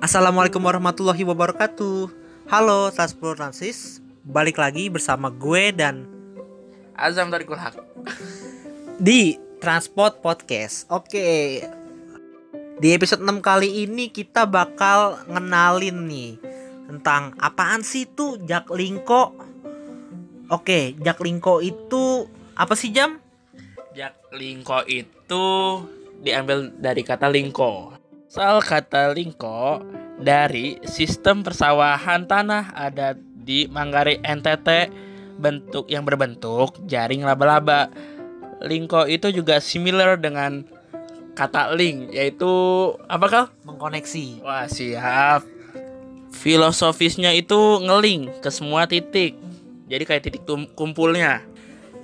Assalamualaikum warahmatullahi wabarakatuh. Halo Transport Transis. Balik lagi bersama gue dan Azam dari Kulhak Di Transport Podcast. Oke. Di episode 6 kali ini kita bakal ngenalin nih Tentang apaan sih itu Jaklingko Oke Jaklingko itu apa sih Jam? Jaklingko itu diambil dari kata lingko Soal kata lingko dari sistem persawahan tanah ada di Manggarai NTT bentuk yang berbentuk jaring laba-laba. Lingko itu juga similar dengan kata link yaitu apa kal? Mengkoneksi Wah siap. Filosofisnya itu ngeling ke semua titik. Jadi kayak titik kumpulnya.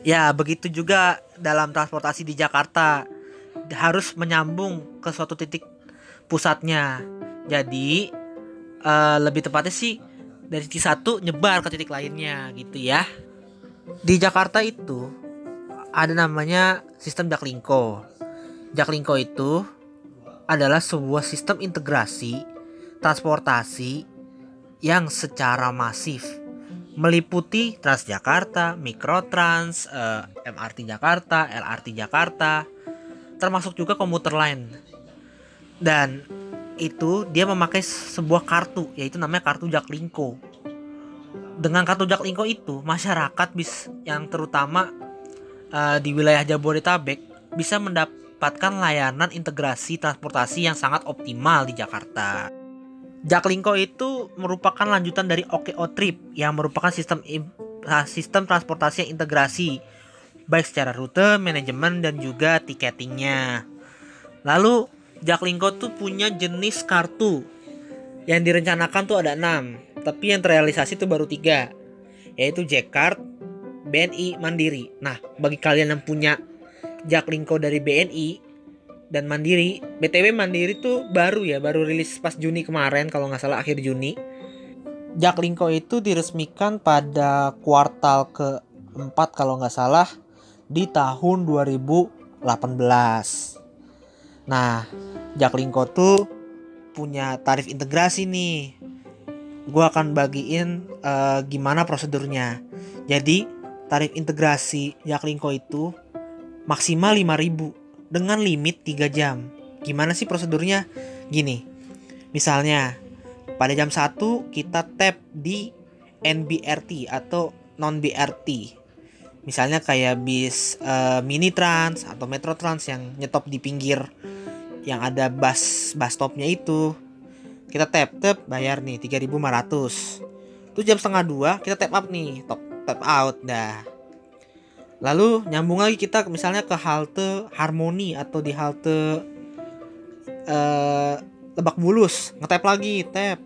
Ya begitu juga dalam transportasi di Jakarta Harus menyambung ke suatu titik pusatnya. Jadi eh, lebih tepatnya sih dari titik satu nyebar ke titik lainnya gitu ya. Di Jakarta itu ada namanya sistem Jaklingko. Jaklingko itu adalah sebuah sistem integrasi transportasi yang secara masif meliputi Transjakarta, Mikrotrans, eh, MRT Jakarta, LRT Jakarta, termasuk juga komuter lain. Dan itu dia memakai sebuah kartu yaitu namanya kartu Jaklingko. Dengan kartu Jaklingko itu masyarakat bis yang terutama eh, di wilayah Jabodetabek bisa mendapatkan layanan integrasi transportasi yang sangat optimal di Jakarta. Jaklingko itu merupakan lanjutan dari OKO Trip yang merupakan sistem ah, sistem transportasi yang integrasi baik secara rute, manajemen dan juga tiketingnya. Lalu Jaklingko tuh punya jenis kartu yang direncanakan tuh ada 6 tapi yang terrealisasi tuh baru tiga yaitu Jackcard, BNI, Mandiri. Nah bagi kalian yang punya Jaklingko dari BNI dan Mandiri. BTW Mandiri tuh baru ya, baru rilis pas Juni kemarin kalau nggak salah akhir Juni. Jaklingko itu diresmikan pada kuartal keempat kalau nggak salah di tahun 2018. Nah, Jaklingko tuh punya tarif integrasi nih. Gue akan bagiin eh, gimana prosedurnya. Jadi, tarif integrasi Jaklingko itu maksimal 5000 dengan limit 3 jam. Gimana sih prosedurnya? Gini. Misalnya pada jam 1 kita tap di NBRT atau non BRT. Misalnya kayak bis eh, mini trans atau metro trans yang nyetop di pinggir yang ada bus bus stopnya itu. Kita tap tap bayar nih 3.500. Terus jam setengah dua kita tap up nih, top tap out dah. Lalu nyambung lagi kita misalnya ke halte Harmoni atau di halte eh, Lebak Bulus, ngetap lagi, tap.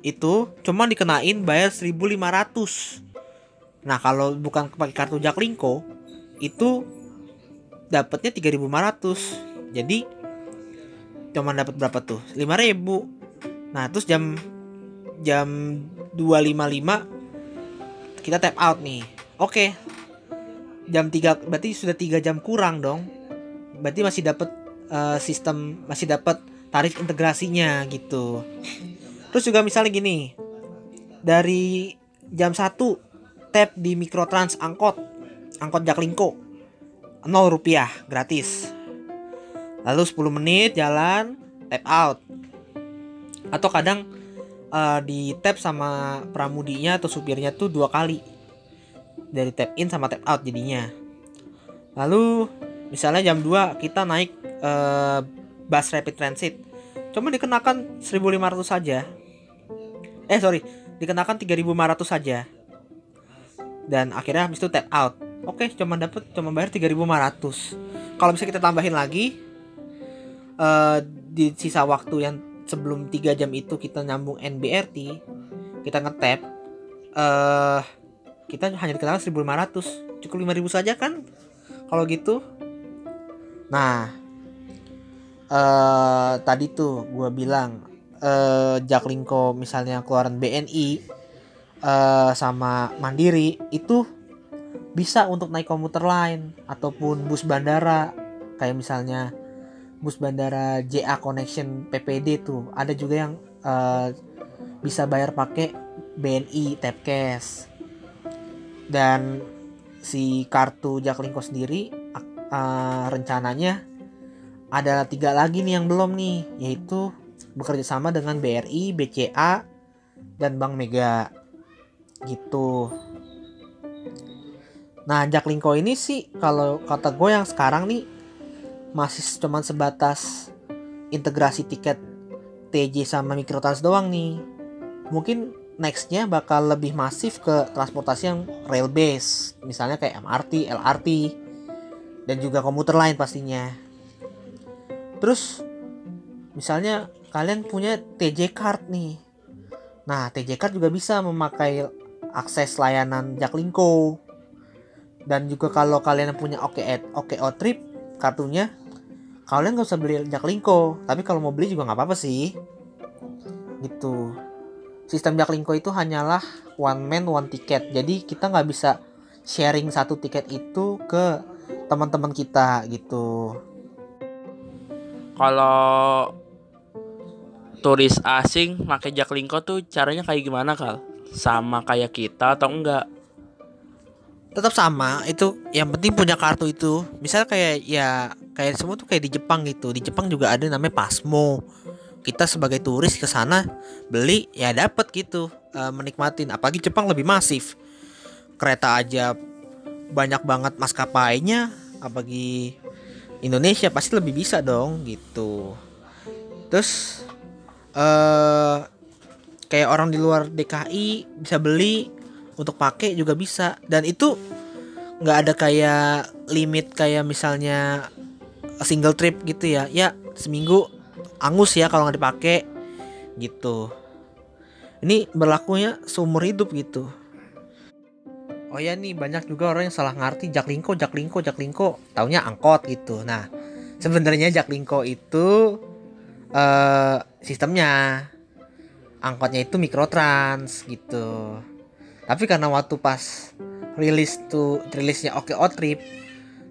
Itu cuma dikenain bayar 1.500. Nah, kalau bukan pakai kartu Jaklingko, itu dapatnya 3.500. Jadi cuma dapat berapa tuh? 5.000. Nah, terus jam jam 2.55 kita tap out nih. Oke, jam 3 berarti sudah tiga jam kurang dong berarti masih dapat eh, sistem masih dapat tarif integrasinya gitu terus juga misalnya gini dari jam 1 tap di mikrotrans angkot angkot Jaklingko 0 rupiah gratis lalu 10 menit jalan tap out atau kadang eh, di tap sama pramudinya atau supirnya tuh dua kali dari tap in sama tap out jadinya. Lalu misalnya jam 2 kita naik eh, bus rapid transit. Cuma dikenakan 1500 saja. Eh sorry, dikenakan 3500 saja. Dan akhirnya habis itu tap out. Oke, cuma dapat cuma bayar 3500. Kalau bisa kita tambahin lagi eh di sisa waktu yang sebelum 3 jam itu kita nyambung NBRT, kita ngetap eh kita hanya dikenakan 1500 cukup 5000 saja kan? Kalau gitu. Nah eh tadi tuh gua bilang eh Jaklingko misalnya keluaran BNI eh sama Mandiri itu bisa untuk naik komuter lain ataupun bus bandara. Kayak misalnya bus bandara JA Connection PPD tuh. Ada juga yang uh, bisa bayar pakai BNI tap cash dan si kartu Jaklingko sendiri uh, rencananya ada tiga lagi nih yang belum nih yaitu bekerja sama dengan BRI, BCA, dan Bank Mega. Gitu. Nah Jaklingko ini sih kalau kata gue yang sekarang nih masih cuma sebatas integrasi tiket TJ sama Mikrotrans doang nih. Mungkin nextnya bakal lebih masif ke transportasi yang rail base, misalnya kayak MRT, LRT, dan juga komuter lain pastinya. Terus misalnya kalian punya TJ card nih. Nah, TJ card juga bisa memakai akses layanan Jaklingko. Dan juga kalau kalian punya OKO, Trip kartunya kalian gak usah beli Jaklingko tapi kalau mau beli juga nggak apa-apa sih. Gitu. Sistem Jaklingko itu hanyalah one man one ticket. Jadi kita nggak bisa sharing satu tiket itu ke teman-teman kita gitu. Kalau turis asing pakai Jaklingko tuh caranya kayak gimana kal? Sama kayak kita atau enggak? Tetap sama. Itu yang penting punya kartu itu. Misal kayak ya kayak semua tuh kayak di Jepang gitu. Di Jepang juga ada namanya Pasmo. Kita sebagai turis ke sana beli ya dapat gitu uh, menikmatin. Apalagi Jepang lebih masif. Kereta aja banyak banget maskapainya apalagi Indonesia pasti lebih bisa dong gitu. Terus uh, kayak orang di luar DKI bisa beli untuk pakai juga bisa. Dan itu nggak ada kayak limit kayak misalnya single trip gitu ya. Ya seminggu angus ya kalau nggak dipakai gitu. Ini berlakunya seumur hidup gitu. Oh ya nih banyak juga orang yang salah ngerti jaklingko jaklingko jaklingko taunya angkot gitu. Nah sebenarnya jaklingko itu uh, sistemnya. Angkotnya itu mikrotrans gitu. Tapi karena waktu pas rilis tuh rilisnya Oke Trip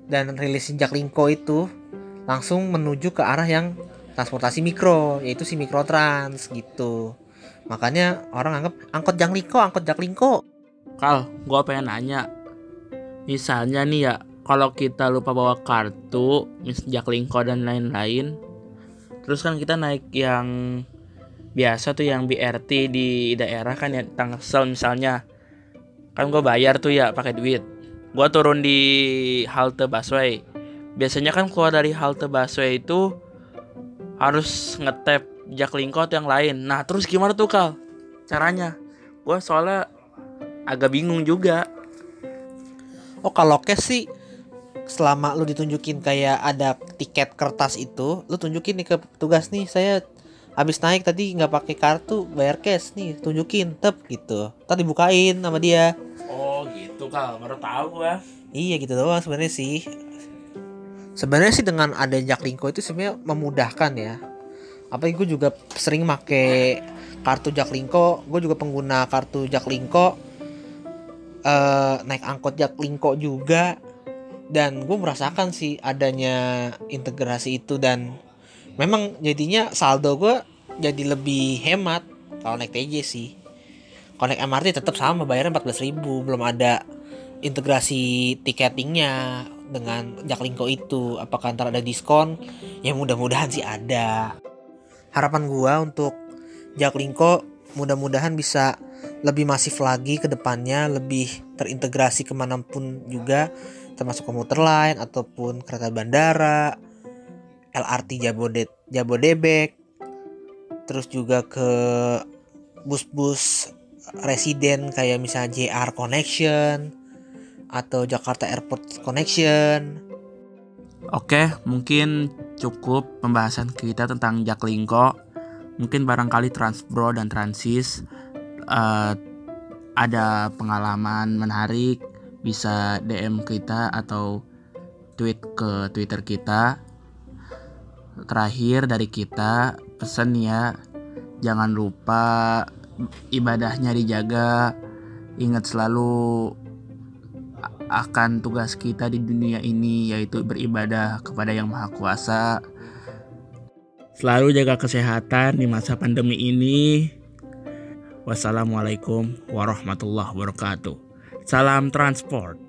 dan rilis Jaklingko itu langsung menuju ke arah yang transportasi mikro yaitu si mikrotrans gitu. Makanya orang anggap angkot Jaklingko angkot Jaklingko Kal gue pengen nanya. Misalnya nih ya kalau kita lupa bawa kartu mis Jaklingko dan lain-lain terus kan kita naik yang biasa tuh yang BRT di daerah kan ya Tangsel misalnya. Kan gue bayar tuh ya pakai duit. Gue turun di halte busway biasanya kan keluar dari halte busway itu harus ngetap jaklingko atau yang lain. Nah terus gimana tuh kal? Caranya? Gue soalnya agak bingung juga. Oh kalau cash sih selama lu ditunjukin kayak ada tiket kertas itu lu tunjukin nih ke petugas nih saya habis naik tadi nggak pakai kartu bayar cash nih tunjukin tep gitu. Tadi dibukain sama dia. Oh gitu kal. Baru tahu gua. Iya gitu doang sebenarnya sih sebenarnya sih dengan ada Jaklingko itu sebenarnya memudahkan ya. Apa gue juga sering make kartu Jaklingko gue juga pengguna kartu Jaklingko uh, naik angkot Jaklingko juga. Dan gue merasakan sih adanya integrasi itu dan memang jadinya saldo gue jadi lebih hemat kalau naik TJ sih. Kalau naik MRT tetap sama bayarnya 14 ribu belum ada integrasi tiketingnya dengan Jaklingko itu? Apakah ntar ada diskon? Ya mudah-mudahan sih ada. Harapan gua untuk Jaklingko mudah-mudahan bisa lebih masif lagi ke depannya lebih terintegrasi ke mana pun juga termasuk komuter lain ataupun kereta bandara LRT Jabodebek, Jabodebek terus juga ke bus-bus residen kayak misalnya JR Connection atau Jakarta Airport Connection. Oke, mungkin cukup pembahasan kita tentang Jaklingko. Mungkin barangkali Transbro dan Transis uh, ada pengalaman menarik bisa DM kita atau tweet ke Twitter kita terakhir dari kita pesan ya jangan lupa ibadahnya dijaga ingat selalu akan tugas kita di dunia ini yaitu beribadah kepada yang maha kuasa Selalu jaga kesehatan di masa pandemi ini. Wassalamualaikum warahmatullahi wabarakatuh. Salam transport.